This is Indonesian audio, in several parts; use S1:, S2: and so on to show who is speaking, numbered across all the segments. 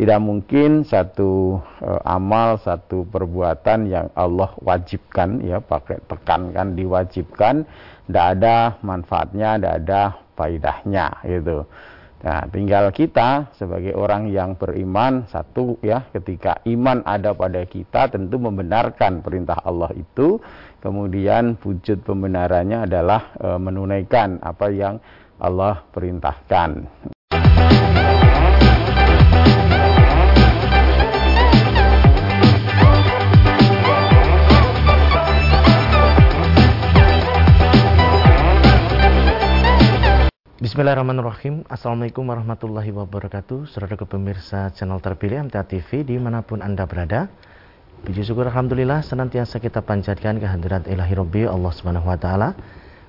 S1: Tidak mungkin satu e, amal, satu perbuatan yang Allah wajibkan, ya pakai tekankan diwajibkan, tidak ada manfaatnya, tidak ada faidahnya, gitu. Nah, tinggal kita sebagai orang yang beriman satu ya, ketika iman ada pada kita tentu membenarkan perintah Allah itu, kemudian wujud pembenarannya adalah e, menunaikan apa yang Allah perintahkan.
S2: Bismillahirrahmanirrahim. Assalamualaikum warahmatullahi wabarakatuh. Saudara pemirsa channel terpilih MTA TV Di mana pun Anda berada. Puji syukur Alhamdulillah Senantiasa kita panjatkan kehadiran ilahi Rabbi Allah subhanahu wa ta'ala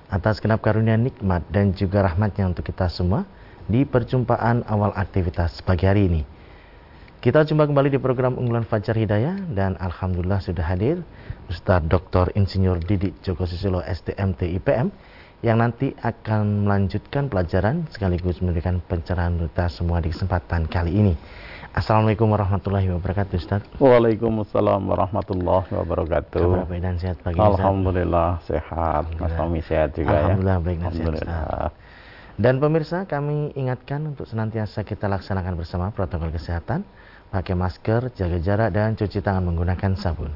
S2: Atas genap karunia nikmat dan juga rahmatnya untuk kita semua Di perjumpaan awal aktivitas pagi hari ini. Kita jumpa kembali di program unggulan Fajar Hidayah Dan Alhamdulillah sudah hadir Ustaz Dr. Insinyur Didik Joko Susilo STMT IPM yang nanti akan melanjutkan pelajaran sekaligus memberikan pencerahan kita semua di kesempatan kali ini. Assalamualaikum warahmatullahi wabarakatuh Ustaz.
S1: Waalaikumsalam warahmatullahi wabarakatuh.
S2: Kabar baik dan sehat pagi
S1: Alhamdulillah Ustaz. sehat. Mas Tommy sehat juga
S2: Alhamdulillah, ya baik dan sehat Dan pemirsa kami ingatkan untuk senantiasa kita laksanakan bersama protokol kesehatan. Pakai masker, jaga jarak dan cuci tangan menggunakan sabun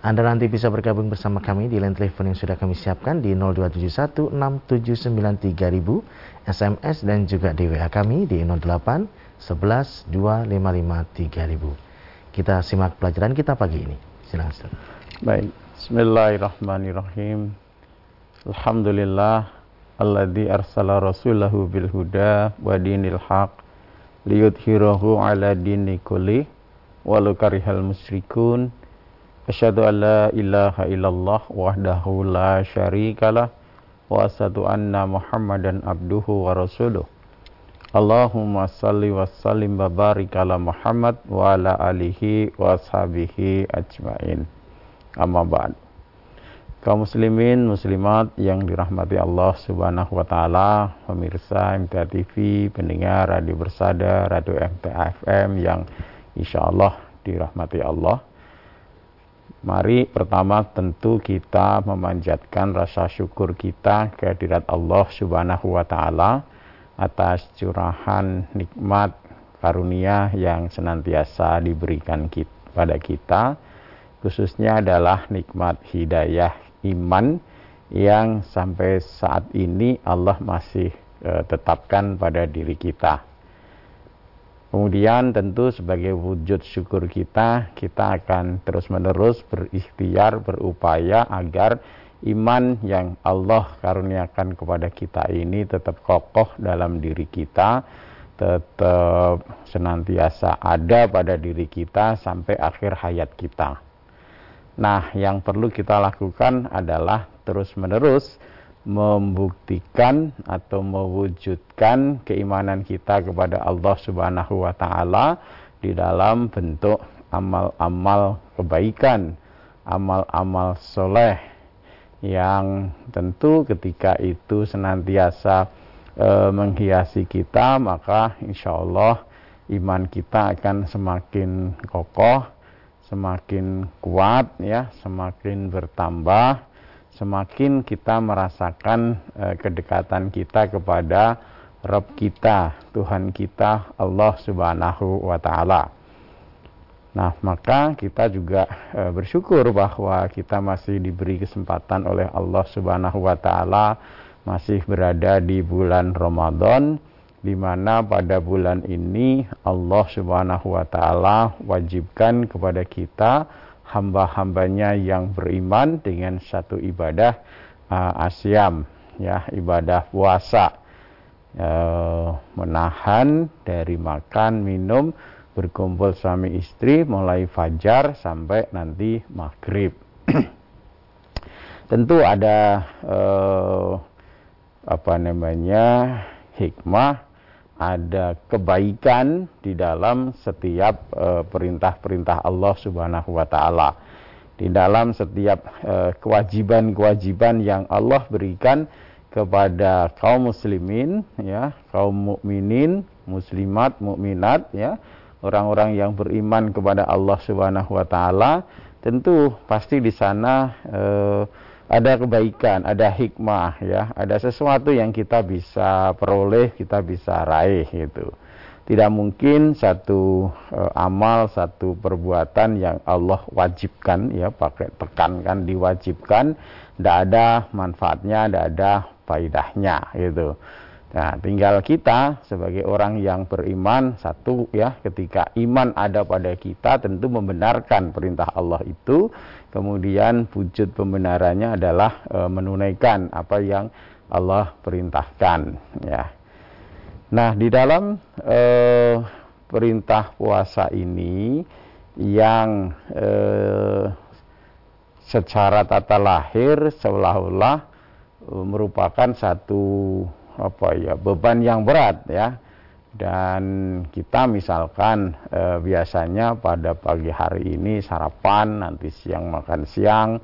S2: anda nanti bisa bergabung bersama kami di line telepon yang sudah kami siapkan di 02716793000 SMS dan juga di WA kami di 08 11 255 Kita simak pelajaran kita pagi ini. Silakan.
S1: Baik. Bismillahirrahmanirrahim. Alhamdulillah alladzi arsala rasulahu bil huda wa dinil haq liyudhhirahu ala dini kulli walau karihal musyrikun Asyhadu an la ilaha illallah wahdahu la syarikalah wa asyhadu anna Muhammadan abduhu wa rasuluh. Allahumma salli wa sallim wa barik ala Muhammad wa ala alihi wa ashabihi ajmain. Amma ba'd. Kaum muslimin, muslimat yang dirahmati Allah Subhanahu wa taala, pemirsa MTA TV, pendengar radio Bersada, radio MTA FM yang insyaallah dirahmati Allah. Mari pertama tentu kita memanjatkan rasa syukur kita kehadirat Allah Subhanahu wa taala atas curahan nikmat karunia yang senantiasa diberikan kepada kita khususnya adalah nikmat hidayah iman yang sampai saat ini Allah masih uh, tetapkan pada diri kita. Kemudian tentu sebagai wujud syukur kita, kita akan terus-menerus berikhtiar, berupaya agar iman yang Allah karuniakan kepada kita ini tetap kokoh dalam diri kita, tetap senantiasa ada pada diri kita sampai akhir hayat kita. Nah, yang perlu kita lakukan adalah terus-menerus membuktikan atau mewujudkan keimanan kita kepada Allah Subhanahu wa taala di dalam bentuk amal-amal kebaikan, amal-amal soleh yang tentu ketika itu senantiasa e, menghiasi kita maka insya Allah iman kita akan semakin kokoh, semakin kuat ya, semakin bertambah semakin kita merasakan e, kedekatan kita kepada Rabb kita, Tuhan kita, Allah Subhanahu wa taala. Nah, maka kita juga e, bersyukur bahwa kita masih diberi kesempatan oleh Allah Subhanahu wa taala masih berada di bulan Ramadan di mana pada bulan ini Allah Subhanahu wa taala wajibkan kepada kita hamba-hambanya yang beriman dengan satu ibadah uh, asyam ya ibadah puasa. Uh, menahan dari makan minum berkumpul suami istri mulai fajar sampai nanti maghrib. Tentu ada uh, apa namanya hikmah ada kebaikan di dalam setiap eh, perintah-perintah Allah Subhanahu wa taala. Di dalam setiap eh, kewajiban-kewajiban yang Allah berikan kepada kaum muslimin ya, kaum mukminin, muslimat, mukminat ya, orang-orang yang beriman kepada Allah Subhanahu wa taala, tentu pasti di sana eh, ada kebaikan, ada hikmah ya, ada sesuatu yang kita bisa peroleh, kita bisa raih gitu. Tidak mungkin satu e, amal, satu perbuatan yang Allah wajibkan ya, pakai tekankan diwajibkan, tidak ada manfaatnya, tidak ada faidahnya gitu. Nah, tinggal kita sebagai orang yang beriman satu ya, ketika iman ada pada kita tentu membenarkan perintah Allah itu, kemudian wujud pembenarannya adalah e, menunaikan apa yang Allah perintahkan ya. Nah, di dalam eh, perintah puasa ini yang eh, secara tata lahir seolah-olah eh, merupakan satu apa ya beban yang berat ya dan kita misalkan eh, biasanya pada pagi hari ini sarapan nanti siang makan siang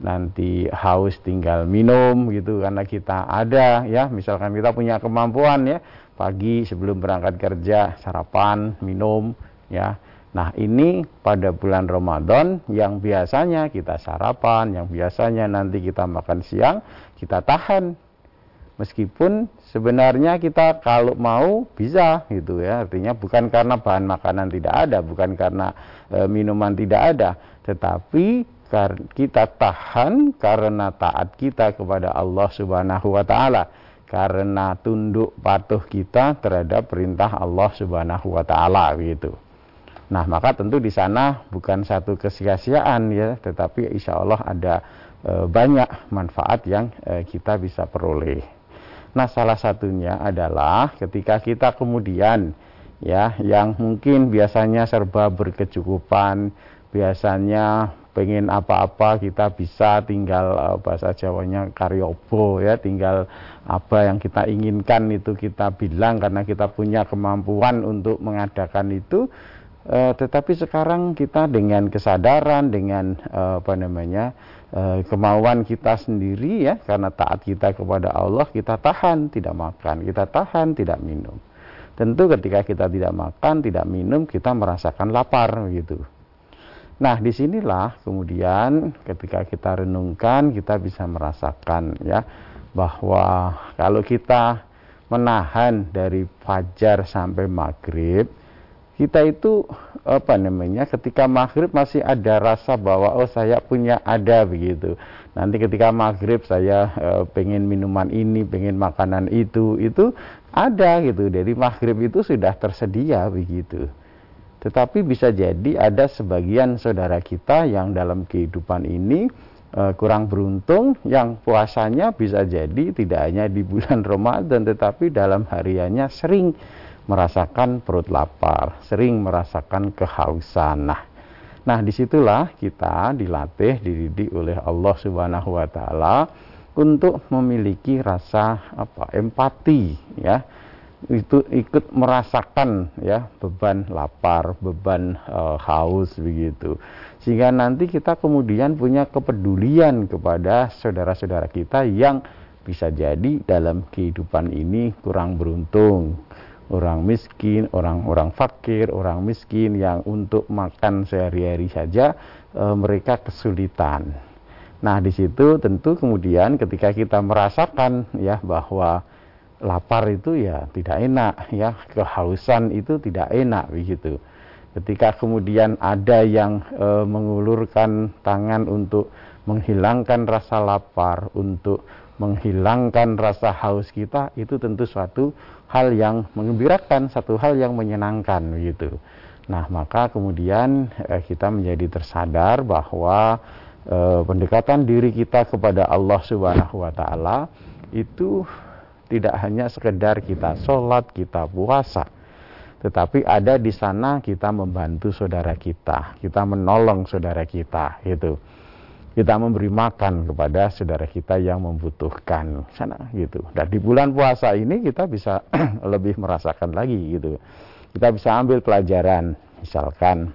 S1: nanti haus tinggal minum gitu karena kita ada ya. Misalkan kita punya kemampuan ya pagi sebelum berangkat kerja sarapan minum ya. Nah ini pada bulan Ramadan yang biasanya kita sarapan yang biasanya nanti kita makan siang kita tahan meskipun sebenarnya kita kalau mau bisa gitu ya artinya bukan karena bahan makanan tidak ada bukan karena e, minuman tidak ada tetapi kita tahan karena taat kita kepada Allah Subhanahu wa taala karena tunduk patuh kita terhadap perintah Allah Subhanahu wa taala begitu. Nah, maka tentu di sana bukan satu kesia-siaan ya, tetapi insya Allah ada e, banyak manfaat yang e, kita bisa peroleh. Nah, salah satunya adalah ketika kita kemudian ya yang mungkin biasanya serba berkecukupan, biasanya pengen apa-apa kita bisa tinggal uh, bahasa Jawanya karyobo ya tinggal apa yang kita inginkan itu kita bilang karena kita punya kemampuan untuk mengadakan itu. Uh, tetapi sekarang kita dengan kesadaran dengan uh, apa namanya kemauan kita sendiri ya karena taat kita kepada Allah kita tahan tidak makan kita tahan tidak minum. Tentu ketika kita tidak makan tidak minum kita merasakan lapar gitu. Nah, di sinilah kemudian ketika kita renungkan kita bisa merasakan ya bahwa kalau kita menahan dari fajar sampai maghrib kita itu apa namanya ketika maghrib masih ada rasa bahwa oh saya punya ada begitu. Nanti ketika maghrib saya e, pengen minuman ini pengen makanan itu itu ada gitu. Dari maghrib itu sudah tersedia begitu. Tetapi bisa jadi ada sebagian saudara kita yang dalam kehidupan ini e, kurang beruntung yang puasanya bisa jadi tidak hanya di bulan Ramadan tetapi dalam hariannya sering merasakan perut lapar, sering merasakan kehausan. Nah, nah di situlah kita dilatih, dididik oleh Allah Subhanahu Wa Taala untuk memiliki rasa apa empati ya itu ikut merasakan ya beban lapar, beban e, haus begitu. Sehingga nanti kita kemudian punya kepedulian kepada saudara-saudara kita yang bisa jadi dalam kehidupan ini kurang beruntung. Orang miskin, orang-orang fakir, orang miskin yang untuk makan sehari-hari saja e, mereka kesulitan. Nah, di situ tentu kemudian ketika kita merasakan ya bahwa lapar itu ya tidak enak ya kehausan itu tidak enak begitu ketika kemudian ada yang e, mengulurkan tangan untuk menghilangkan rasa lapar untuk menghilangkan rasa haus kita itu tentu suatu hal yang mengembirakan satu hal yang menyenangkan begitu nah maka kemudian e, kita menjadi tersadar bahwa e, pendekatan diri kita kepada Allah Subhanahu wa taala itu tidak hanya sekedar kita sholat, kita puasa, tetapi ada di sana kita membantu saudara kita, kita menolong saudara kita, gitu. Kita memberi makan kepada saudara kita yang membutuhkan sana, gitu. Dan di bulan puasa ini kita bisa lebih merasakan lagi, gitu. Kita bisa ambil pelajaran, misalkan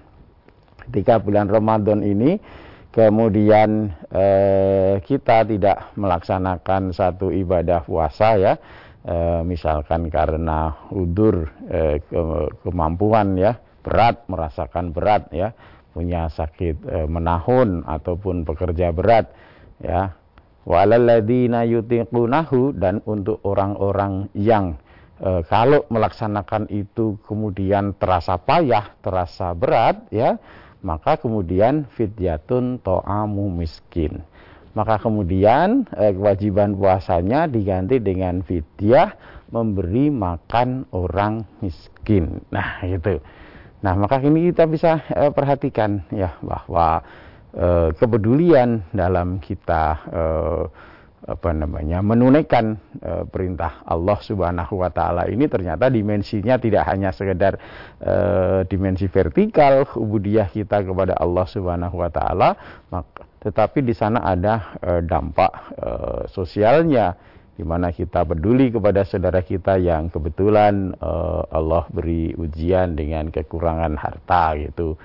S1: ketika bulan Ramadan ini kemudian eh, kita tidak melaksanakan satu ibadah puasa ya eh, misalkan karena udur eh, ke, kemampuan ya berat merasakan berat ya punya sakit e, menahun ataupun pekerja berat ya walalladzina yutiqunahu dan untuk orang-orang yang e, kalau melaksanakan itu kemudian terasa payah, terasa berat ya, maka kemudian fidyatun to'amu miskin. Maka kemudian e, kewajiban puasanya diganti dengan fidyah memberi makan orang miskin. Nah, gitu. Nah, maka ini kita bisa eh, perhatikan ya bahwa eh, kepedulian dalam kita eh, apa namanya menunaikan eh, perintah Allah Subhanahu wa taala ini ternyata dimensinya tidak hanya sekedar eh, dimensi vertikal ubudiyah kita kepada Allah Subhanahu wa taala, tetapi di sana ada eh, dampak eh, sosialnya di mana kita peduli kepada saudara kita yang kebetulan uh, Allah beri ujian dengan kekurangan harta gitu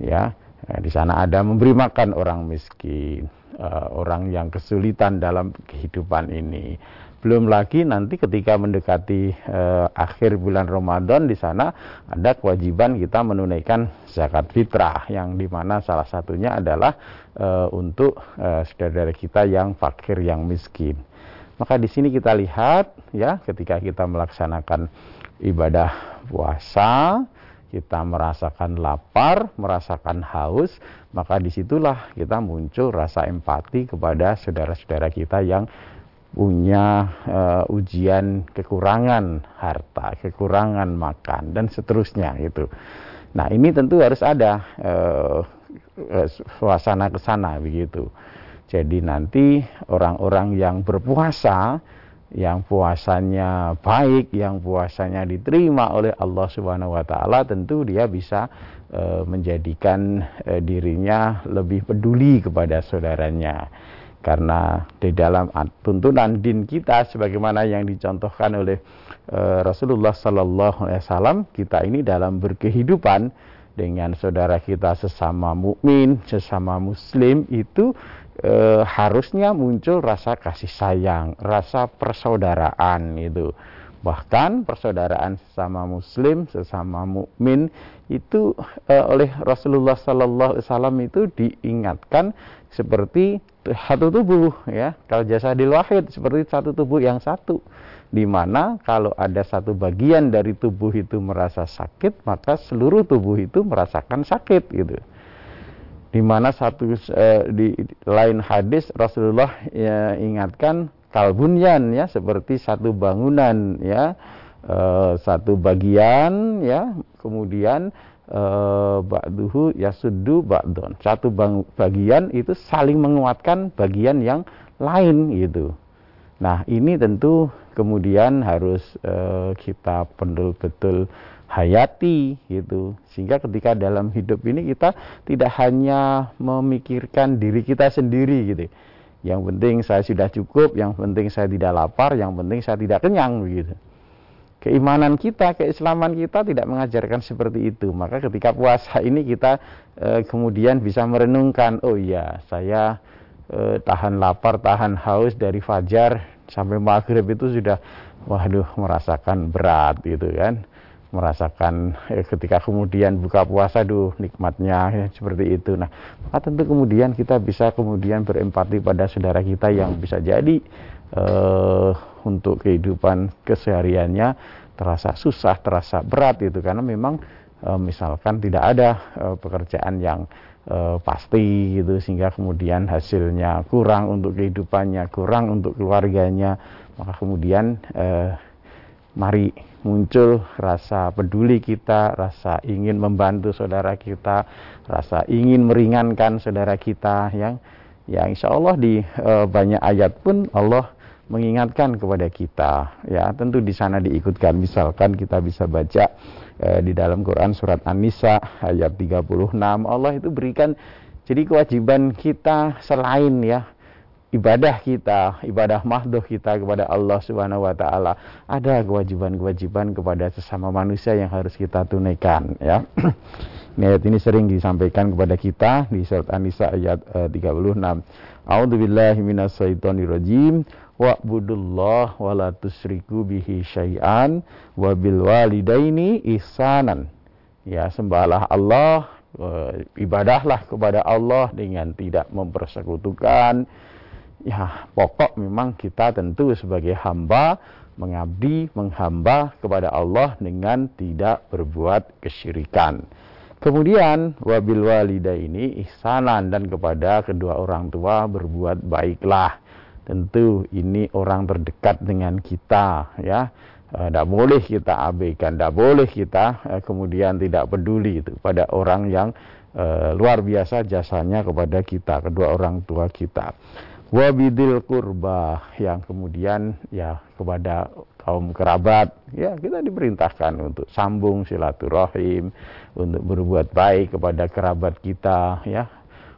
S1: ya. Nah, di sana ada memberi makan orang miskin uh, orang yang kesulitan dalam kehidupan ini. Belum lagi nanti ketika mendekati uh, akhir bulan Ramadan di sana ada kewajiban kita menunaikan zakat fitrah yang di mana salah satunya adalah untuk uh, saudara kita yang fakir yang miskin maka di sini kita lihat ya ketika kita melaksanakan ibadah puasa, kita merasakan lapar, merasakan haus, maka di situlah kita muncul rasa empati kepada saudara-saudara kita yang punya uh, ujian kekurangan harta, kekurangan makan dan seterusnya gitu. Nah ini tentu harus ada uh, suasana ke sana begitu. Jadi nanti orang-orang yang berpuasa, yang puasanya baik, yang puasanya diterima oleh Allah Subhanahu wa taala, tentu dia bisa e, menjadikan e, dirinya lebih peduli kepada saudaranya. Karena di dalam tuntunan din kita sebagaimana yang dicontohkan oleh e, Rasulullah sallallahu alaihi wasallam, kita ini dalam berkehidupan dengan saudara kita sesama mukmin, sesama muslim itu e, harusnya muncul rasa kasih sayang, rasa persaudaraan itu. Bahkan persaudaraan sesama muslim, sesama mukmin itu e, oleh Rasulullah sallallahu alaihi wasallam itu diingatkan seperti satu tubuh ya. Kalau jasa wahid seperti satu tubuh yang satu. Di mana kalau ada satu bagian dari tubuh itu merasa sakit, maka seluruh tubuh itu merasakan sakit gitu di mana satu eh, di lain hadis Rasulullah ya, ingatkan kalbunyan ya seperti satu bangunan ya eh, satu bagian ya kemudian eh, ba'duhu yasuddu ba'don satu bang, bagian itu saling menguatkan bagian yang lain gitu. Nah ini tentu kemudian harus eh, kita betul-betul hayati gitu. Sehingga ketika dalam hidup ini kita tidak hanya memikirkan diri kita sendiri gitu. Yang penting saya sudah cukup yang penting saya tidak lapar yang penting saya tidak kenyang begitu keimanan kita keislaman kita tidak mengajarkan seperti itu. Maka ketika puasa ini kita e, kemudian bisa merenungkan oh iya saya e, tahan lapar tahan haus dari fajar sampai maghrib itu sudah waduh merasakan berat gitu kan merasakan eh, ketika kemudian buka puasa duh nikmatnya ya, seperti itu. Nah maka tentu kemudian kita bisa kemudian berempati pada saudara kita yang bisa jadi eh, untuk kehidupan kesehariannya terasa susah terasa berat itu karena memang eh, misalkan tidak ada eh, pekerjaan yang eh, pasti gitu sehingga kemudian hasilnya kurang untuk kehidupannya kurang untuk keluarganya maka kemudian eh, mari muncul rasa peduli kita, rasa ingin membantu saudara kita, rasa ingin meringankan saudara kita yang ya insya Allah di e, banyak ayat pun Allah mengingatkan kepada kita. Ya tentu di sana diikutkan. Misalkan kita bisa baca e, di dalam Quran surat An-Nisa ayat 36 Allah itu berikan jadi kewajiban kita selain ya ibadah kita, ibadah mahdoh kita kepada Allah Subhanahu wa taala, ada kewajiban-kewajiban kepada sesama manusia yang harus kita tunaikan ya. ini ayat ini sering disampaikan kepada kita di surat An-Nisa ayat uh, 36. A'udzubillahi minasyaitonirrajim wa'budullah wa la tusyriku bihi syai'an wa bil walidaini ihsanan. ya sembahlah Allah e, ibadahlah kepada Allah dengan tidak mempersekutukan ya pokok memang kita tentu sebagai hamba mengabdi menghamba kepada Allah dengan tidak berbuat kesyirikan. Kemudian wabil walida ini ihsanan dan kepada kedua orang tua berbuat baiklah. Tentu ini orang terdekat dengan kita ya. Tidak eh, boleh kita abaikan, tidak boleh kita uh, kemudian tidak peduli itu pada orang yang uh, luar biasa jasanya kepada kita, kedua orang tua kita. Wabidil kurba yang kemudian ya kepada kaum kerabat, ya kita diperintahkan untuk sambung silaturahim, untuk berbuat baik kepada kerabat kita, ya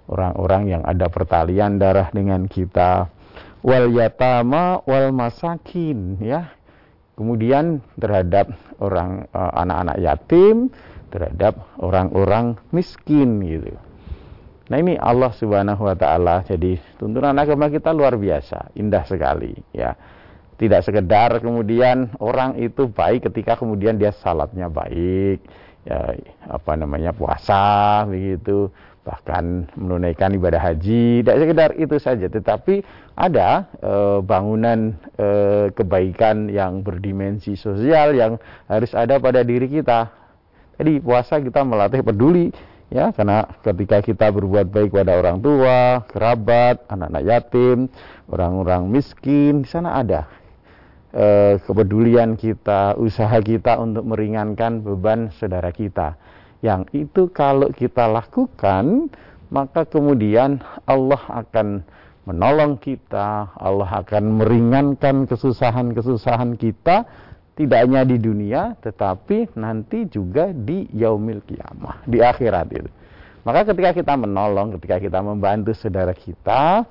S1: orang-orang yang ada pertalian darah dengan kita. Wal yatama wal masakin, ya Kemudian terhadap orang eh, anak-anak yatim, terhadap orang-orang miskin gitu. Nah ini Allah Subhanahu wa taala. Jadi tuntunan agama kita luar biasa, indah sekali ya. Tidak sekedar kemudian orang itu baik ketika kemudian dia salatnya baik, ya apa namanya puasa begitu, bahkan menunaikan ibadah haji tidak sekedar itu saja. Tetapi ada e, bangunan e, kebaikan yang berdimensi sosial yang harus ada pada diri kita. Jadi puasa kita melatih peduli ya karena ketika kita berbuat baik pada orang tua kerabat anak-anak yatim orang-orang miskin di sana ada e, kepedulian kita usaha kita untuk meringankan beban saudara kita. Yang itu kalau kita lakukan maka kemudian Allah akan menolong kita, Allah akan meringankan kesusahan-kesusahan kita tidak hanya di dunia tetapi nanti juga di yaumil kiamah, di akhirat itu. Maka ketika kita menolong, ketika kita membantu saudara kita,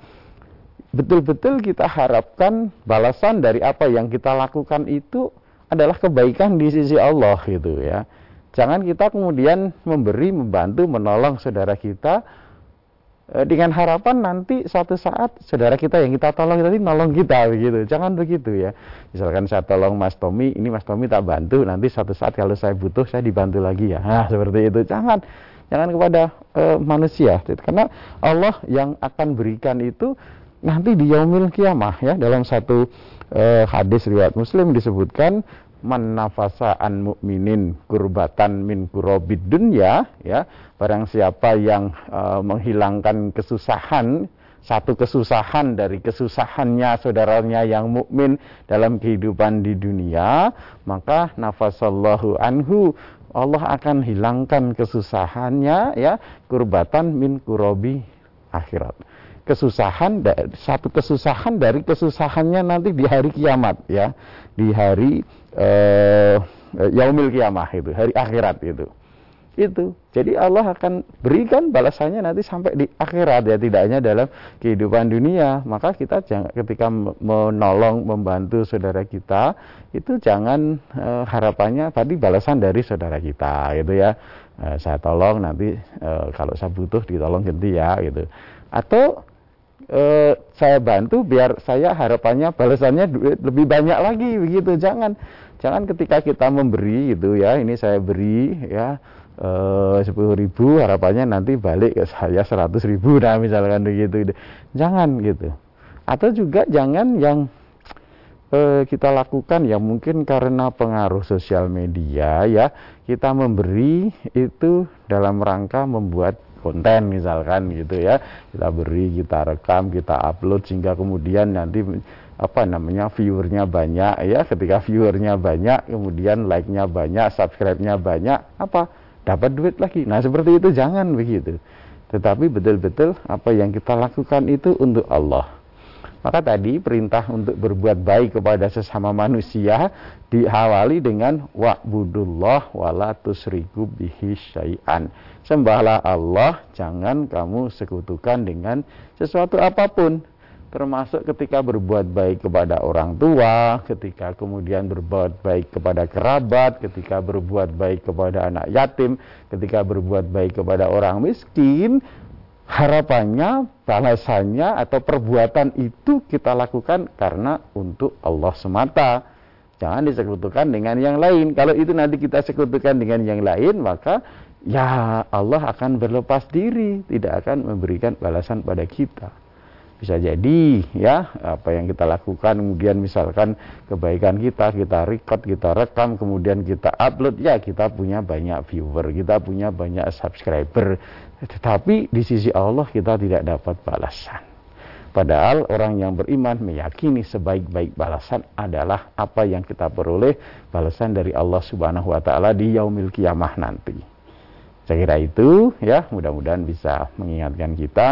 S1: betul-betul kita harapkan balasan dari apa yang kita lakukan itu adalah kebaikan di sisi Allah gitu ya. Jangan kita kemudian memberi, membantu, menolong saudara kita dengan harapan nanti suatu saat saudara kita yang kita tolong tadi nolong kita begitu. Jangan begitu ya. Misalkan saya tolong Mas Tommy, ini Mas Tommy tak bantu, nanti suatu saat kalau saya butuh saya dibantu lagi ya. Nah, seperti itu. Jangan jangan kepada uh, manusia karena Allah yang akan berikan itu nanti di yaumil kiamah ya dalam satu uh, hadis riwayat Muslim disebutkan man an mukminin kurbatan min kurobid dunya ya. Barang siapa yang uh, menghilangkan kesusahan satu kesusahan dari kesusahannya saudaranya yang mukmin dalam kehidupan di dunia maka nafasallahu anhu Allah akan hilangkan kesusahannya ya kurbatan min kurobi akhirat. Kesusahan satu kesusahan dari kesusahannya nanti di hari kiamat ya. Di hari uh, yaumil kiamah itu hari akhirat itu. Itu. Jadi Allah akan berikan balasannya nanti sampai di akhirat ya tidak hanya dalam kehidupan dunia. Maka kita jangan ketika menolong membantu saudara kita itu jangan uh, harapannya tadi balasan dari saudara kita gitu ya. Uh, saya tolong nanti uh, kalau saya butuh ditolong ganti ya gitu. Atau eh, saya bantu biar saya harapannya balasannya lebih banyak lagi begitu. Jangan jangan ketika kita memberi gitu ya ini saya beri ya eh, sepuluh ribu harapannya nanti balik ke saya seratus ribu. Nah misalkan begitu. Jangan gitu. Atau juga jangan yang eh, kita lakukan ya mungkin karena pengaruh sosial media ya kita memberi itu dalam rangka membuat konten misalkan gitu ya. Kita beri kita rekam kita upload sehingga kemudian nanti apa namanya viewernya banyak ya ketika viewernya banyak kemudian like-nya banyak subscribe-nya banyak apa dapat duit lagi nah seperti itu jangan begitu tetapi betul-betul apa yang kita lakukan itu untuk Allah maka tadi perintah untuk berbuat baik kepada sesama manusia diawali dengan wa'budullah wala tusriku bihi syai'an. Sembahlah Allah, jangan kamu sekutukan dengan sesuatu apa pun. Termasuk ketika berbuat baik kepada orang tua, ketika kemudian berbuat baik kepada kerabat, ketika berbuat baik kepada anak yatim, ketika berbuat baik kepada orang miskin, harapannya, balasannya atau perbuatan itu kita lakukan karena untuk Allah semata. Jangan disekutukan dengan yang lain. Kalau itu nanti kita sekutukan dengan yang lain, maka ya Allah akan berlepas diri, tidak akan memberikan balasan pada kita. Bisa jadi ya apa yang kita lakukan kemudian misalkan kebaikan kita kita record, kita rekam, kemudian kita upload ya kita punya banyak viewer, kita punya banyak subscriber. Tetapi di sisi Allah kita tidak dapat balasan. Padahal orang yang beriman meyakini sebaik-baik balasan adalah apa yang kita peroleh balasan dari Allah Subhanahu wa taala di yaumil kiamah nanti. Saya kira itu ya, mudah-mudahan bisa mengingatkan kita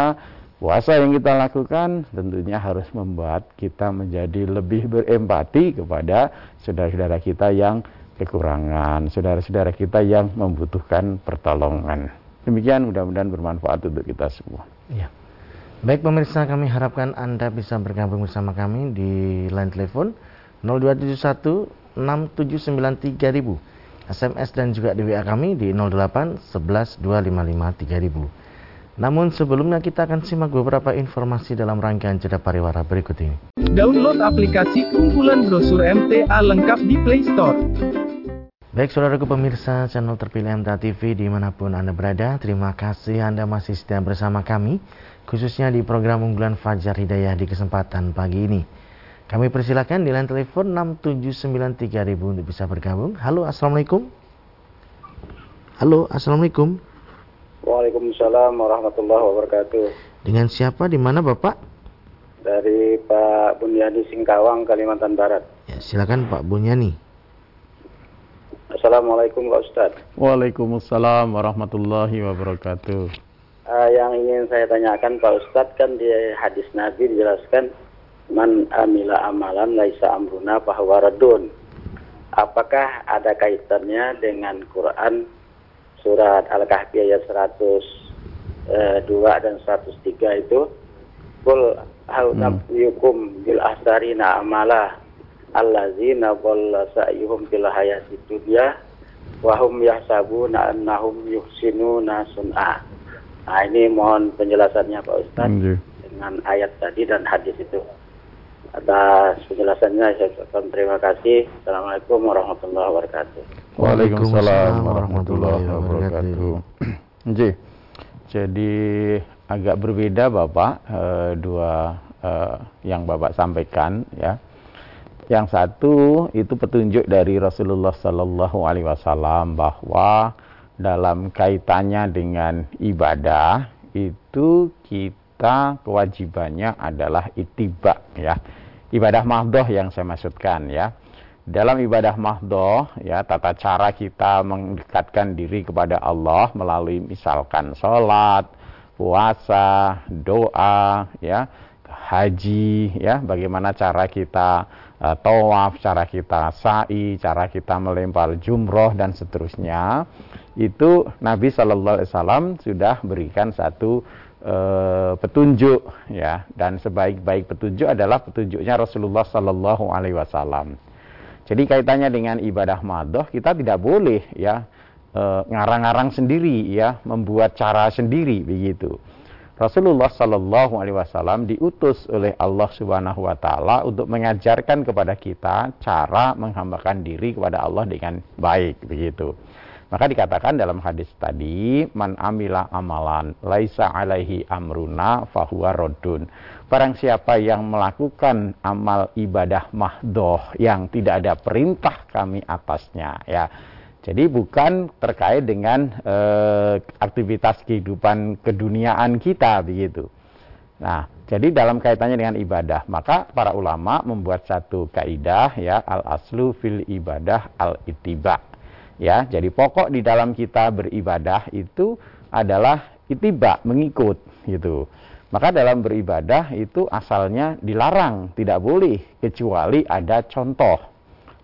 S1: Puasa yang kita lakukan tentunya harus membuat kita menjadi lebih berempati kepada saudara-saudara kita yang kekurangan, saudara-saudara kita yang membutuhkan pertolongan. Demikian mudah-mudahan bermanfaat untuk kita semua.
S2: Ya. Baik pemirsa, kami harapkan Anda bisa bergabung bersama kami di line telepon 0271 679 3000 SMS dan juga di WA kami di 08 11 255 3000. Namun sebelumnya kita akan simak beberapa informasi dalam rangkaian jeda pariwara berikut ini.
S3: Download aplikasi kumpulan brosur MTA lengkap di Play Store.
S2: Baik saudaraku pemirsa channel terpilih MTA TV di mana pun Anda berada, terima kasih Anda masih setia bersama kami, khususnya di program unggulan Fajar Hidayah di kesempatan pagi ini. Kami persilakan di line telepon 6793000 untuk bisa bergabung. Halo, Assalamualaikum. Halo, Assalamualaikum.
S4: Waalaikumsalam warahmatullahi wabarakatuh.
S2: Dengan siapa di mana Bapak?
S4: Dari Pak Bunyani Singkawang, Kalimantan Barat.
S2: Ya, silakan Pak Bunyani.
S4: Assalamualaikum Pak Ustaz.
S1: Waalaikumsalam warahmatullahi wabarakatuh.
S4: Uh, yang ingin saya tanyakan Pak Ustadz kan di hadis Nabi dijelaskan man amila amalan laisa amruna bahwa redun. Apakah ada kaitannya dengan Quran surat Al-Kahfi ayat 102 eh, dan 103 itu Kul hal nabiyukum bil asarina amala allazina dhalla sa'yuhum fil hayati dunya wa hum yahsabuna annahum yuhsinuna sun'a. Nah, ini mohon penjelasannya Pak Ustaz dengan ayat tadi dan hadis itu. Atas penjelasannya saya ucapkan terima kasih. Assalamualaikum warahmatullahi wabarakatuh.
S1: Waalaikumsalam warahmatullahi wabarakatuh. Jadi agak berbeda Bapak eh, dua eh, yang Bapak sampaikan ya. Yang satu itu petunjuk dari Rasulullah Sallallahu Alaihi Wasallam bahwa dalam kaitannya dengan ibadah itu kita kewajibannya adalah itibak ya. Ibadah mahdoh yang saya maksudkan ya dalam ibadah mahdoh ya tata cara kita mendekatkan diri kepada Allah melalui misalkan sholat, puasa, doa, ya haji, ya bagaimana cara kita uh, tawaf, cara kita sa'i, cara kita melempar jumroh dan seterusnya itu Nabi Shallallahu Alaihi Wasallam sudah berikan satu uh, petunjuk ya dan sebaik-baik petunjuk adalah petunjuknya Rasulullah Shallallahu Alaihi Wasallam. Jadi kaitannya dengan ibadah madoh kita tidak boleh ya eh, ngarang-ngarang sendiri ya membuat cara sendiri begitu. Rasulullah Shallallahu Alaihi Wasallam diutus oleh Allah Subhanahu Wa Taala untuk mengajarkan kepada kita cara menghambakan diri kepada Allah dengan baik begitu. Maka dikatakan dalam hadis tadi, man amila amalan laisa alaihi amruna fahuwa rodun. Barang siapa yang melakukan amal ibadah mahdoh yang tidak ada perintah kami atasnya, ya. Jadi bukan terkait dengan eh, aktivitas kehidupan keduniaan kita begitu. Nah, jadi dalam kaitannya dengan ibadah, maka para ulama membuat satu kaidah ya al aslu fil ibadah al itiba Ya, jadi pokok di dalam kita beribadah itu adalah itiba, mengikut gitu. Maka dalam beribadah itu asalnya dilarang, tidak boleh kecuali ada contoh.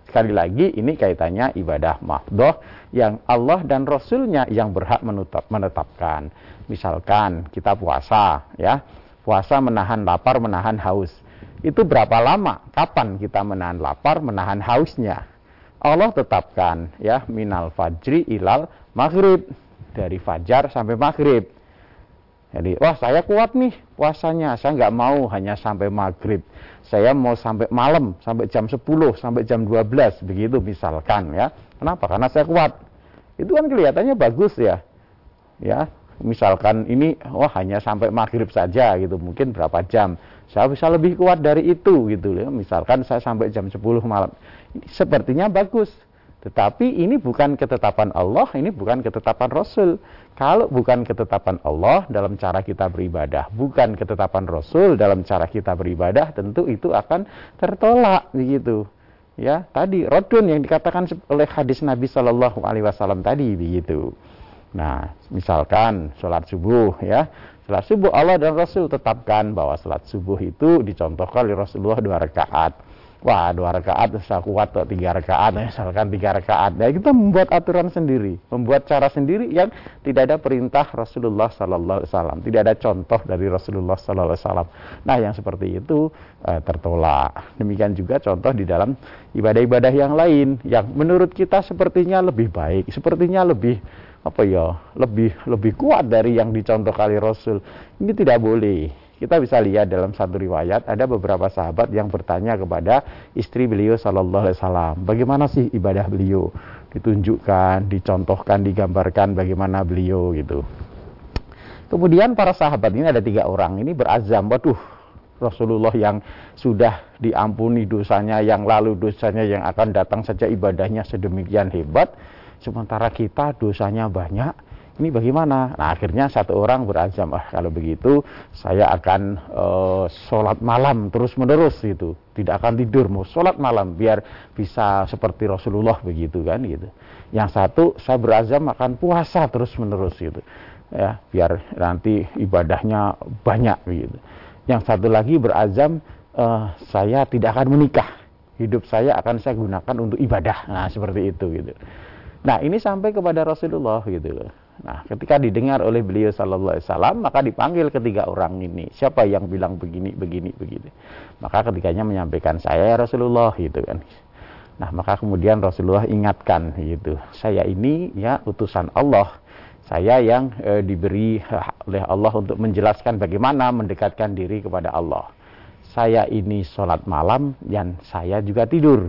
S1: Sekali lagi ini kaitannya ibadah mahdoh yang Allah dan Rasulnya yang berhak menetap, menetapkan. Misalkan kita puasa, ya puasa menahan lapar, menahan haus. Itu berapa lama? Kapan kita menahan lapar, menahan hausnya? Allah tetapkan ya minal fajri ilal maghrib dari fajar sampai maghrib Jadi, wah saya kuat nih puasanya, saya nggak mau hanya sampai maghrib, saya mau sampai malam, sampai jam 10, sampai jam 12, begitu misalkan ya. Kenapa? Karena saya kuat. Itu kan kelihatannya bagus ya. Ya, misalkan ini wah hanya sampai maghrib saja gitu, mungkin berapa jam. Saya bisa lebih kuat dari itu gitu ya. Misalkan saya sampai jam 10 malam. Ini sepertinya bagus. Tetapi ini bukan ketetapan Allah, ini bukan ketetapan Rasul. Kalau bukan ketetapan Allah dalam cara kita beribadah, bukan ketetapan Rasul dalam cara kita beribadah, tentu itu akan tertolak begitu. Ya, tadi rodun yang dikatakan oleh hadis Nabi Shallallahu Alaihi Wasallam tadi begitu. Nah, misalkan sholat subuh ya, sholat subuh Allah dan Rasul tetapkan bahwa sholat subuh itu dicontohkan oleh Rasulullah dua rakaat wah dua rakaat saya kuat atau tiga rakaat misalkan tiga rakaat. Ya kita membuat aturan sendiri membuat cara sendiri yang tidak ada perintah Rasulullah Sallallahu Alaihi Wasallam tidak ada contoh dari Rasulullah Sallallahu Alaihi Wasallam. Nah yang seperti itu eh, tertolak. Demikian juga contoh di dalam ibadah-ibadah yang lain yang menurut kita sepertinya lebih baik sepertinya lebih apa ya lebih lebih kuat dari yang dicontoh kali Rasul. Ini tidak boleh kita bisa lihat dalam satu riwayat ada beberapa sahabat yang bertanya kepada istri beliau Shallallahu Alaihi Wasallam, bagaimana sih ibadah beliau? Ditunjukkan, dicontohkan, digambarkan bagaimana beliau gitu. Kemudian para sahabat ini ada tiga orang ini berazam, waduh Rasulullah yang sudah diampuni dosanya, yang lalu dosanya yang akan datang saja ibadahnya sedemikian hebat, sementara kita dosanya banyak, ini bagaimana? Nah akhirnya satu orang berazam, ah kalau begitu saya akan uh, sholat malam terus menerus gitu, tidak akan tidur, mau sholat malam biar bisa seperti Rasulullah begitu kan gitu. Yang satu saya berazam akan puasa terus menerus gitu, ya biar nanti ibadahnya banyak gitu. Yang satu lagi berazam uh, saya tidak akan menikah, hidup saya akan saya gunakan untuk ibadah, nah seperti itu gitu. Nah ini sampai kepada Rasulullah gitu loh. Nah, ketika didengar oleh beliau sallallahu alaihi wasallam, maka dipanggil ketiga orang ini. Siapa yang bilang begini, begini, begini. Maka ketiganya menyampaikan saya ya Rasulullah gitu kan. Nah, maka kemudian Rasulullah ingatkan gitu. Saya ini ya utusan Allah. Saya yang e, diberi oleh Allah untuk menjelaskan bagaimana mendekatkan diri kepada Allah. Saya ini sholat malam dan saya juga tidur.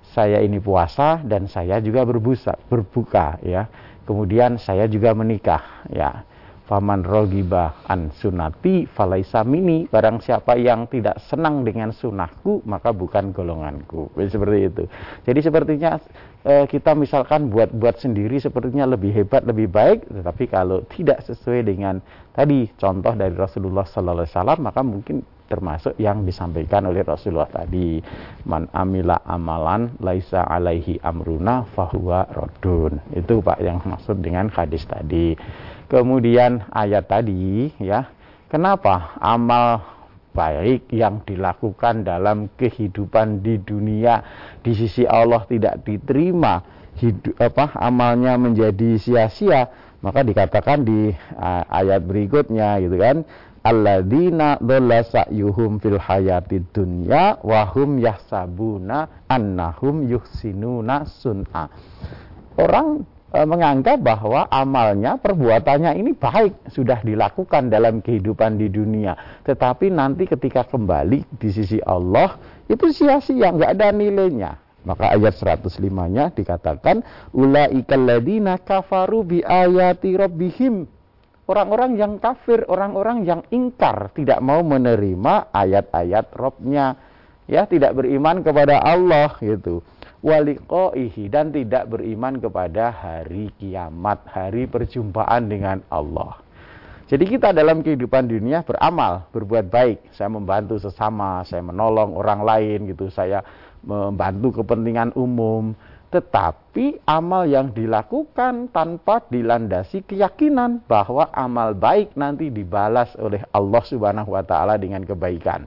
S1: Saya ini puasa dan saya juga berbusa, berbuka ya Kemudian saya juga menikah, ya. Faman rogiba an sunati falaisa mini. Barang siapa yang tidak senang dengan sunahku, maka bukan golonganku. Seperti itu. Jadi sepertinya eh, kita misalkan buat-buat sendiri sepertinya lebih hebat, lebih baik. Tetapi kalau tidak sesuai dengan tadi contoh dari Rasulullah Sallallahu Alaihi maka mungkin termasuk yang disampaikan oleh Rasulullah tadi. Man amila amalan laisa alaihi amruna fahuwa rodun itu Pak yang maksud dengan hadis tadi. Kemudian ayat tadi ya kenapa amal baik yang dilakukan dalam kehidupan di dunia di sisi Allah tidak diterima hidup, apa amalnya menjadi sia-sia? Maka dikatakan di uh, ayat berikutnya gitu kan alladzina dhalla sa'yuhum fil hayatid dunya wa hum yahsabuna annahum yuhsinuna sun'a. Orang e, menganggap bahwa amalnya, perbuatannya ini baik, sudah dilakukan dalam kehidupan di dunia. Tetapi nanti ketika kembali di sisi Allah, itu sia-sia, nggak ada nilainya. Maka ayat 105-nya dikatakan, Ula'ikal ladina kafaru bi ayati rabbihim orang-orang yang kafir, orang-orang yang ingkar, tidak mau menerima ayat-ayat Robnya, ya tidak beriman kepada Allah gitu. Waliqaihi dan tidak beriman kepada hari kiamat, hari perjumpaan dengan Allah. Jadi kita dalam kehidupan dunia beramal, berbuat baik. Saya membantu sesama, saya menolong orang lain gitu, saya membantu kepentingan umum tetapi amal yang dilakukan tanpa dilandasi keyakinan bahwa amal baik nanti dibalas oleh Allah Subhanahu wa taala dengan kebaikan.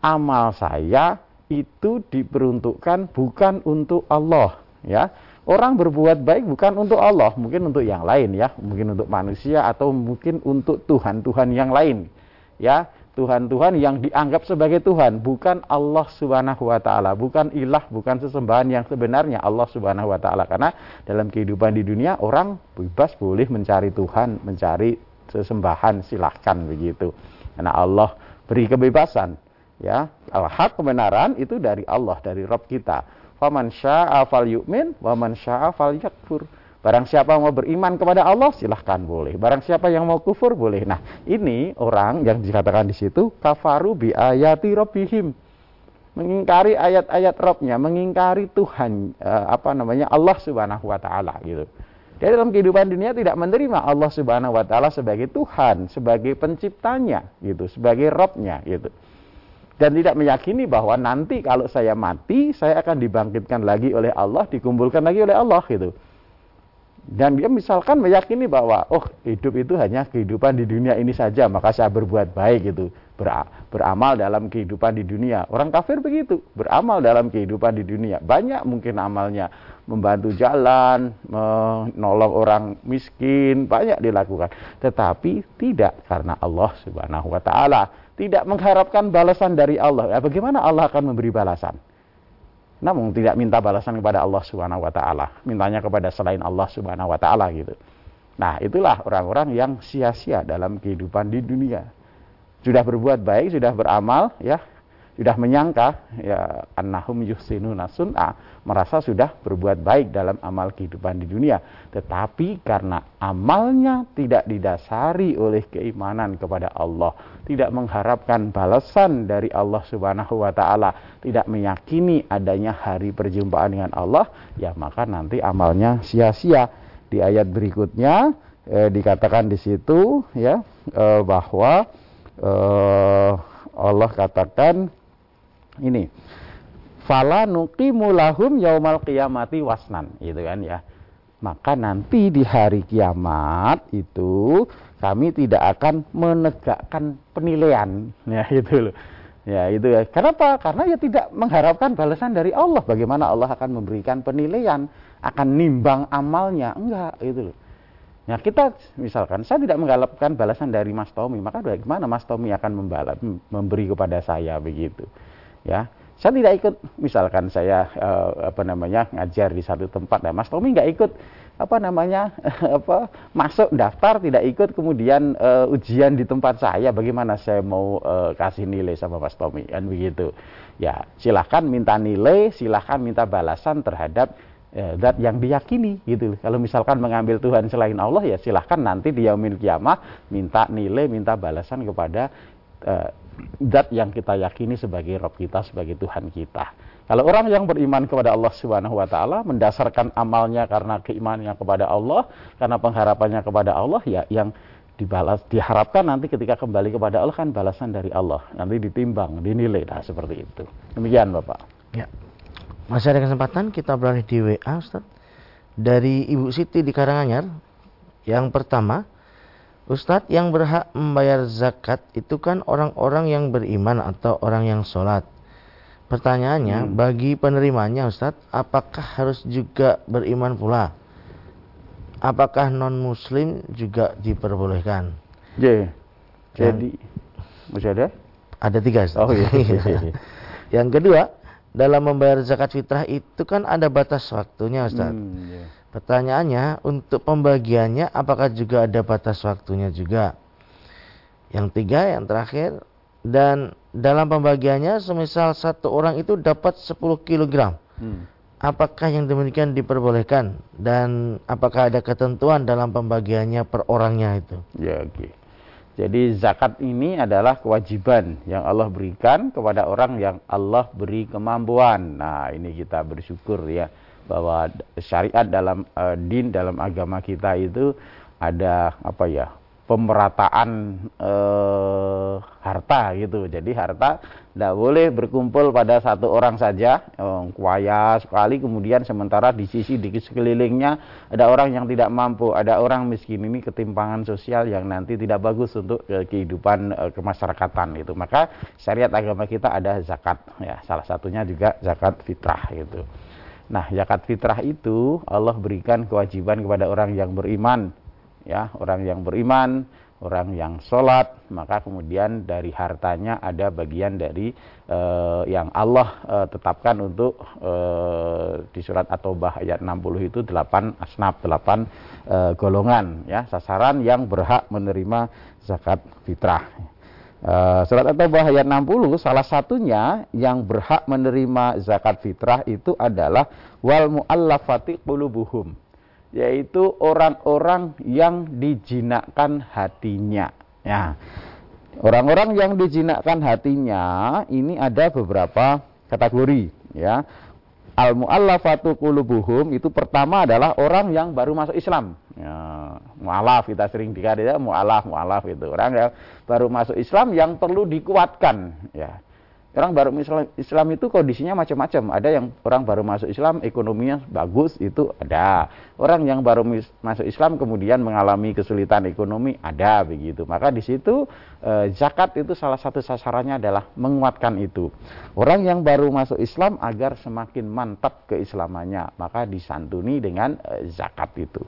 S1: Amal saya itu diperuntukkan bukan untuk Allah, ya. Orang berbuat baik bukan untuk Allah, mungkin untuk yang lain ya, mungkin untuk manusia atau mungkin untuk Tuhan-tuhan yang lain. Ya, Tuhan-Tuhan yang dianggap sebagai Tuhan, bukan Allah Subhanahu wa taala, bukan ilah, bukan sesembahan yang sebenarnya Allah Subhanahu wa taala. Karena dalam kehidupan di dunia orang bebas boleh mencari Tuhan, mencari sesembahan silahkan begitu. Karena Allah beri kebebasan ya al-haq kebenaran itu dari Allah dari Rob kita faman syaa falyu'min wa man syaa falyakfur barang siapa mau beriman kepada Allah silahkan boleh. Barang siapa yang mau kufur boleh. Nah ini orang yang dikatakan di situ kafaru bi ayati rabbihim. Mengingkari ayat-ayat Robnya, mengingkari Tuhan uh, apa namanya Allah Subhanahu wa taala gitu. Dia dalam kehidupan dunia tidak menerima Allah Subhanahu wa taala sebagai Tuhan, sebagai penciptanya gitu, sebagai Robnya gitu. Dan tidak meyakini bahwa nanti kalau saya mati saya akan dibangkitkan lagi oleh Allah dikumpulkan lagi oleh Allah gitu dan dia misalkan meyakini bahwa oh hidup itu hanya kehidupan di dunia ini saja maka saya berbuat baik gitu. Ber, beramal dalam kehidupan di dunia. Orang kafir begitu beramal dalam kehidupan di dunia. Banyak mungkin amalnya. Membantu jalan menolong orang miskin banyak dilakukan. Tetapi tidak karena Allah Subhanahu wa taala tidak mengharapkan balasan dari Allah. Ya, bagaimana Allah akan memberi balasan? Namun tidak minta balasan kepada Allah Subhanahu wa taala, mintanya kepada selain Allah Subhanahu wa taala gitu. Nah, itulah orang-orang yang sia-sia dalam kehidupan di dunia. Sudah berbuat baik, sudah beramal, ya, sudah menyangka ya annahum yuhsinuna sun'a merasa sudah berbuat baik dalam amal kehidupan di dunia. Tetapi karena amalnya tidak didasari oleh keimanan kepada Allah tidak mengharapkan balasan dari Allah Subhanahu wa taala tidak meyakini adanya hari perjumpaan dengan Allah ya maka nanti amalnya sia-sia. Di ayat berikutnya eh, dikatakan di situ ya eh, bahwa eh, Allah katakan ini. Fala nuqimu lahum yaumal qiyamati wasnan. Gitu kan ya. Maka nanti di hari kiamat itu kami tidak akan menegakkan penilaian. Ya itu loh. Ya itu ya. Kenapa? Karena ya tidak mengharapkan balasan dari Allah. Bagaimana Allah akan memberikan penilaian akan nimbang amalnya? Enggak itu loh. Nah kita misalkan saya tidak mengharapkan balasan dari Mas Tommy, maka bagaimana Mas Tommy akan membalap, memberi kepada saya begitu? Ya, saya tidak ikut. Misalkan saya uh, apa namanya ngajar di satu tempat nah Mas Tommy nggak ikut. Apa namanya apa masuk daftar tidak ikut kemudian uh, ujian di tempat saya bagaimana saya mau uh, kasih nilai sama Mas Tommy kan begitu. Ya silahkan minta nilai silahkan minta balasan terhadap zat yang diyakini gitu. Kalau misalkan mengambil Tuhan selain Allah ya silahkan nanti di yaumil kiamah minta nilai minta balasan kepada uh, zat yang kita yakini sebagai Rob kita, sebagai Tuhan kita. Kalau orang yang beriman kepada Allah Subhanahu wa taala mendasarkan amalnya karena keimanannya kepada Allah, karena pengharapannya kepada Allah ya yang dibalas diharapkan nanti ketika kembali kepada Allah kan balasan dari Allah. Nanti ditimbang, dinilai nah seperti itu. Demikian Bapak.
S2: Ya. Masih ada kesempatan kita beralih di WA Ustaz. Dari Ibu Siti di Karanganyar. Yang pertama, Ustadz yang berhak membayar zakat itu kan orang-orang yang beriman atau orang yang sholat. Pertanyaannya, hmm. bagi penerimanya Ustadz, apakah harus juga beriman pula? Apakah non-muslim juga diperbolehkan?
S1: J. Jadi, masih ada?
S2: Ada tiga Ustadz.
S1: Oh iya.
S2: yang kedua, dalam membayar zakat fitrah itu kan ada batas waktunya Ustadz. Hmm, yeah. Pertanyaannya, untuk pembagiannya apakah juga ada batas waktunya juga? Yang tiga, yang terakhir, dan dalam pembagiannya semisal satu orang itu dapat 10 kg. Hmm. Apakah yang demikian diperbolehkan dan apakah ada ketentuan dalam pembagiannya per orangnya itu?
S1: Ya, oke. Okay. Jadi zakat ini adalah kewajiban yang Allah berikan kepada orang yang Allah beri kemampuan. Nah, ini kita bersyukur ya bahwa syariat dalam uh, din dalam agama kita itu ada apa ya pemerataan uh, harta gitu. Jadi harta tidak boleh berkumpul pada satu orang saja. Um, kuaya sekali kemudian sementara di sisi di sekelilingnya ada orang yang tidak mampu ada orang miskin. Ini ketimpangan sosial yang nanti tidak bagus untuk uh, kehidupan uh, kemasyarakatan itu. Maka syariat agama kita ada zakat ya. Salah satunya juga zakat fitrah gitu Nah, zakat fitrah itu Allah berikan kewajiban kepada orang yang beriman. ya orang yang beriman orang yang sholat maka kemudian dari hartanya ada bagian dari uh, yang Allah uh, tetapkan untuk uh, di surat At-Taubah ayat 60 itu 8 asnaf 8 uh, golongan ya sasaran yang berhak menerima zakat fitrah. Uh, surat At-Taubah ayat 60 salah satunya yang berhak menerima zakat fitrah itu adalah wal muallafati qulubuhum yaitu orang-orang yang dijinakkan hatinya. Ya. Orang-orang yang dijinakkan hatinya ini ada beberapa kategori ya. Al muallafatu qulubuhum itu pertama adalah orang yang baru masuk Islam. Ya, mualaf kita sering dikatakan ya, mualaf mualaf itu orang yang baru masuk Islam yang perlu dikuatkan ya. Orang baru Islam, Islam itu kondisinya macam-macam. Ada yang orang baru masuk Islam, ekonominya bagus, itu ada. Orang yang baru masuk Islam kemudian mengalami kesulitan ekonomi, ada begitu. Maka di situ eh, zakat itu salah satu sasarannya adalah menguatkan itu. Orang yang baru masuk Islam agar semakin mantap keislamannya, maka disantuni dengan eh, zakat itu.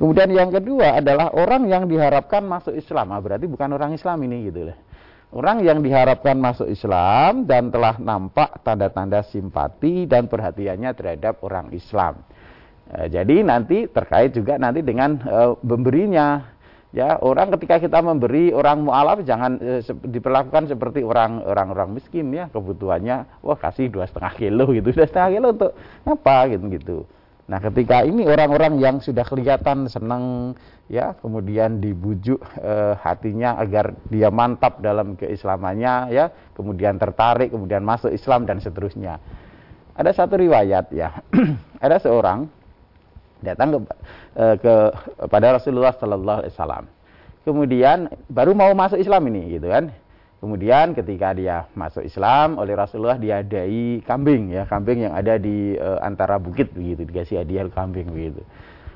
S1: Kemudian yang kedua adalah orang yang diharapkan masuk Islam. Nah, berarti bukan orang Islam ini gitu loh Orang yang diharapkan masuk Islam dan telah nampak tanda-tanda simpati dan perhatiannya terhadap orang Islam. E, jadi nanti terkait juga nanti dengan e, memberinya. Ya, orang ketika kita memberi orang mualaf jangan e, diperlakukan seperti orang orang orang miskin ya kebutuhannya wah kasih dua setengah kilo gitu dua setengah kilo untuk apa gitu gitu. Nah, ketika ini orang-orang yang sudah kelihatan senang ya kemudian dibujuk e, hatinya agar dia mantap dalam keislamannya ya kemudian tertarik kemudian masuk Islam dan seterusnya. Ada satu riwayat ya. Ada seorang datang ke, e, ke pada Rasulullah Sallallahu Alaihi Wasallam. Kemudian baru mau masuk Islam ini gitu kan kemudian ketika dia masuk Islam oleh Rasulullah diadai kambing ya kambing yang ada di e, antara bukit begitu dikasih hadiah kambing begitu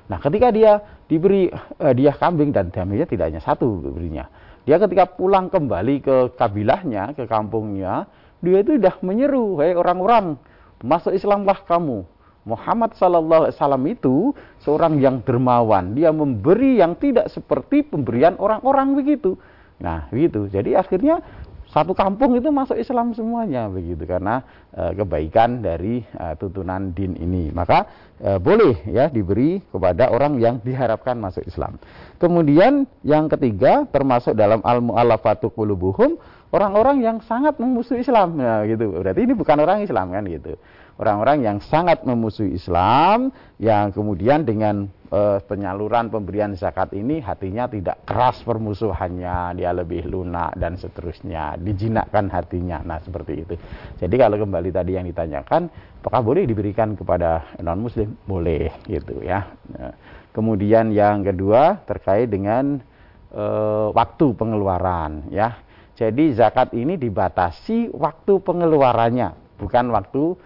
S1: Nah, ketika dia diberi uh, dia kambing dan damainya tidak hanya satu diberinya. Dia ketika pulang kembali ke kabilahnya, ke kampungnya, dia itu sudah menyeru, "Hei orang-orang, masuk Islamlah kamu." Muhammad sallallahu alaihi wasallam itu seorang yang dermawan. Dia memberi yang tidak seperti pemberian orang-orang begitu. Nah, begitu. Jadi akhirnya satu kampung itu masuk Islam semuanya begitu. Karena e, kebaikan dari e, tuntunan din ini. Maka e, boleh ya diberi kepada orang yang diharapkan masuk Islam. Kemudian yang ketiga termasuk dalam al muallafatu qulubuhum orang-orang yang sangat memusuhi Islam. Nah gitu. Berarti ini bukan orang Islam kan gitu orang-orang yang sangat memusuhi Islam yang kemudian dengan uh, penyaluran pemberian zakat ini hatinya tidak keras permusuhannya, dia lebih lunak dan seterusnya, dijinakkan hatinya. Nah, seperti itu. Jadi kalau kembali tadi yang ditanyakan, apakah boleh diberikan kepada non muslim? Boleh gitu ya. Nah, kemudian yang kedua terkait dengan uh, waktu pengeluaran ya. Jadi zakat ini dibatasi waktu pengeluarannya, bukan waktu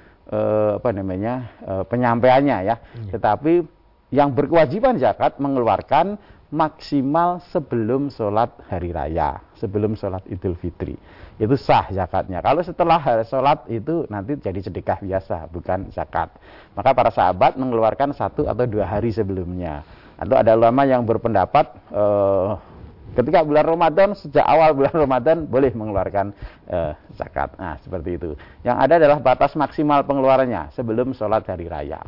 S1: apa namanya uh, penyampaiannya ya. ya. Tetapi yang berkewajiban zakat mengeluarkan maksimal sebelum sholat hari raya, sebelum sholat idul fitri. Itu sah zakatnya. Kalau setelah sholat itu nanti jadi sedekah biasa, bukan zakat. Maka para sahabat mengeluarkan satu atau dua hari sebelumnya. Atau ada ulama yang berpendapat eh, ketika bulan Ramadan, sejak awal bulan Ramadan boleh mengeluarkan eh, zakat. Nah, seperti itu. Yang ada adalah batas maksimal pengeluarannya sebelum sholat hari raya.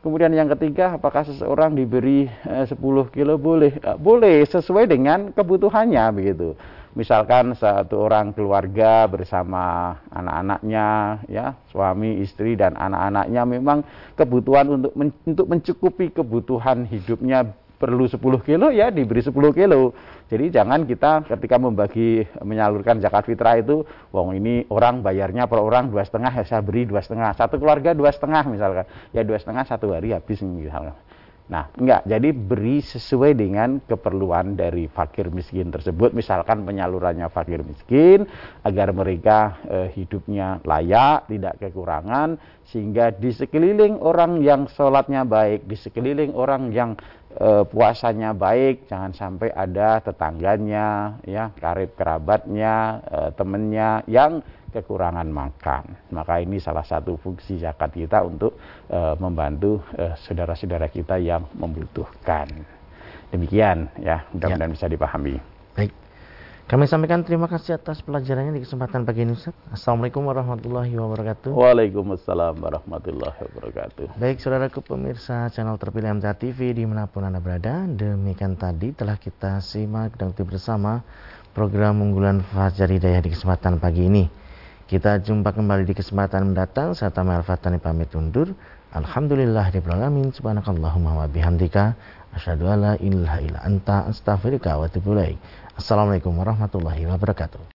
S1: Kemudian yang ketiga, apakah seseorang diberi eh, 10 kilo boleh? Eh, boleh sesuai dengan kebutuhannya begitu. Misalkan satu orang keluarga bersama anak-anaknya, ya suami, istri dan anak-anaknya memang kebutuhan untuk men untuk mencukupi kebutuhan hidupnya perlu 10 kilo ya diberi 10 kilo. Jadi jangan kita ketika membagi menyalurkan zakat fitrah itu, wong ini orang bayarnya per orang dua setengah ya saya beri dua setengah. Satu keluarga dua setengah misalkan, ya dua setengah satu hari habis misalkan. Nah, enggak. Jadi beri sesuai dengan keperluan dari fakir miskin tersebut. Misalkan penyalurannya fakir miskin agar mereka eh, hidupnya layak, tidak kekurangan, sehingga di sekeliling orang yang sholatnya baik, di sekeliling orang yang e, puasanya baik, jangan sampai ada tetangganya, ya karib kerabatnya, e, temennya yang kekurangan makan. Maka ini salah satu fungsi zakat kita untuk e, membantu saudara-saudara kita yang membutuhkan. Demikian ya, mudah-mudahan ya. bisa dipahami.
S2: Baik. Kami sampaikan terima kasih atas pelajarannya di kesempatan pagi ini Ustaz. Assalamualaikum warahmatullahi wabarakatuh.
S1: Waalaikumsalam warahmatullahi wabarakatuh.
S2: Baik saudaraku pemirsa channel terpilih MTA TV di mana pun Anda berada. Demikian tadi telah kita simak dan bersama program unggulan Fajar Hidayah di kesempatan pagi ini. Kita jumpa kembali di kesempatan mendatang. Saya Tamil Fatani pamit undur. Alhamdulillah alamin subhanakallahumma wa bihamdika asyhadu alla ilaha illa anta wa. Assalamualaikum warahmatullahi wabarakatuh.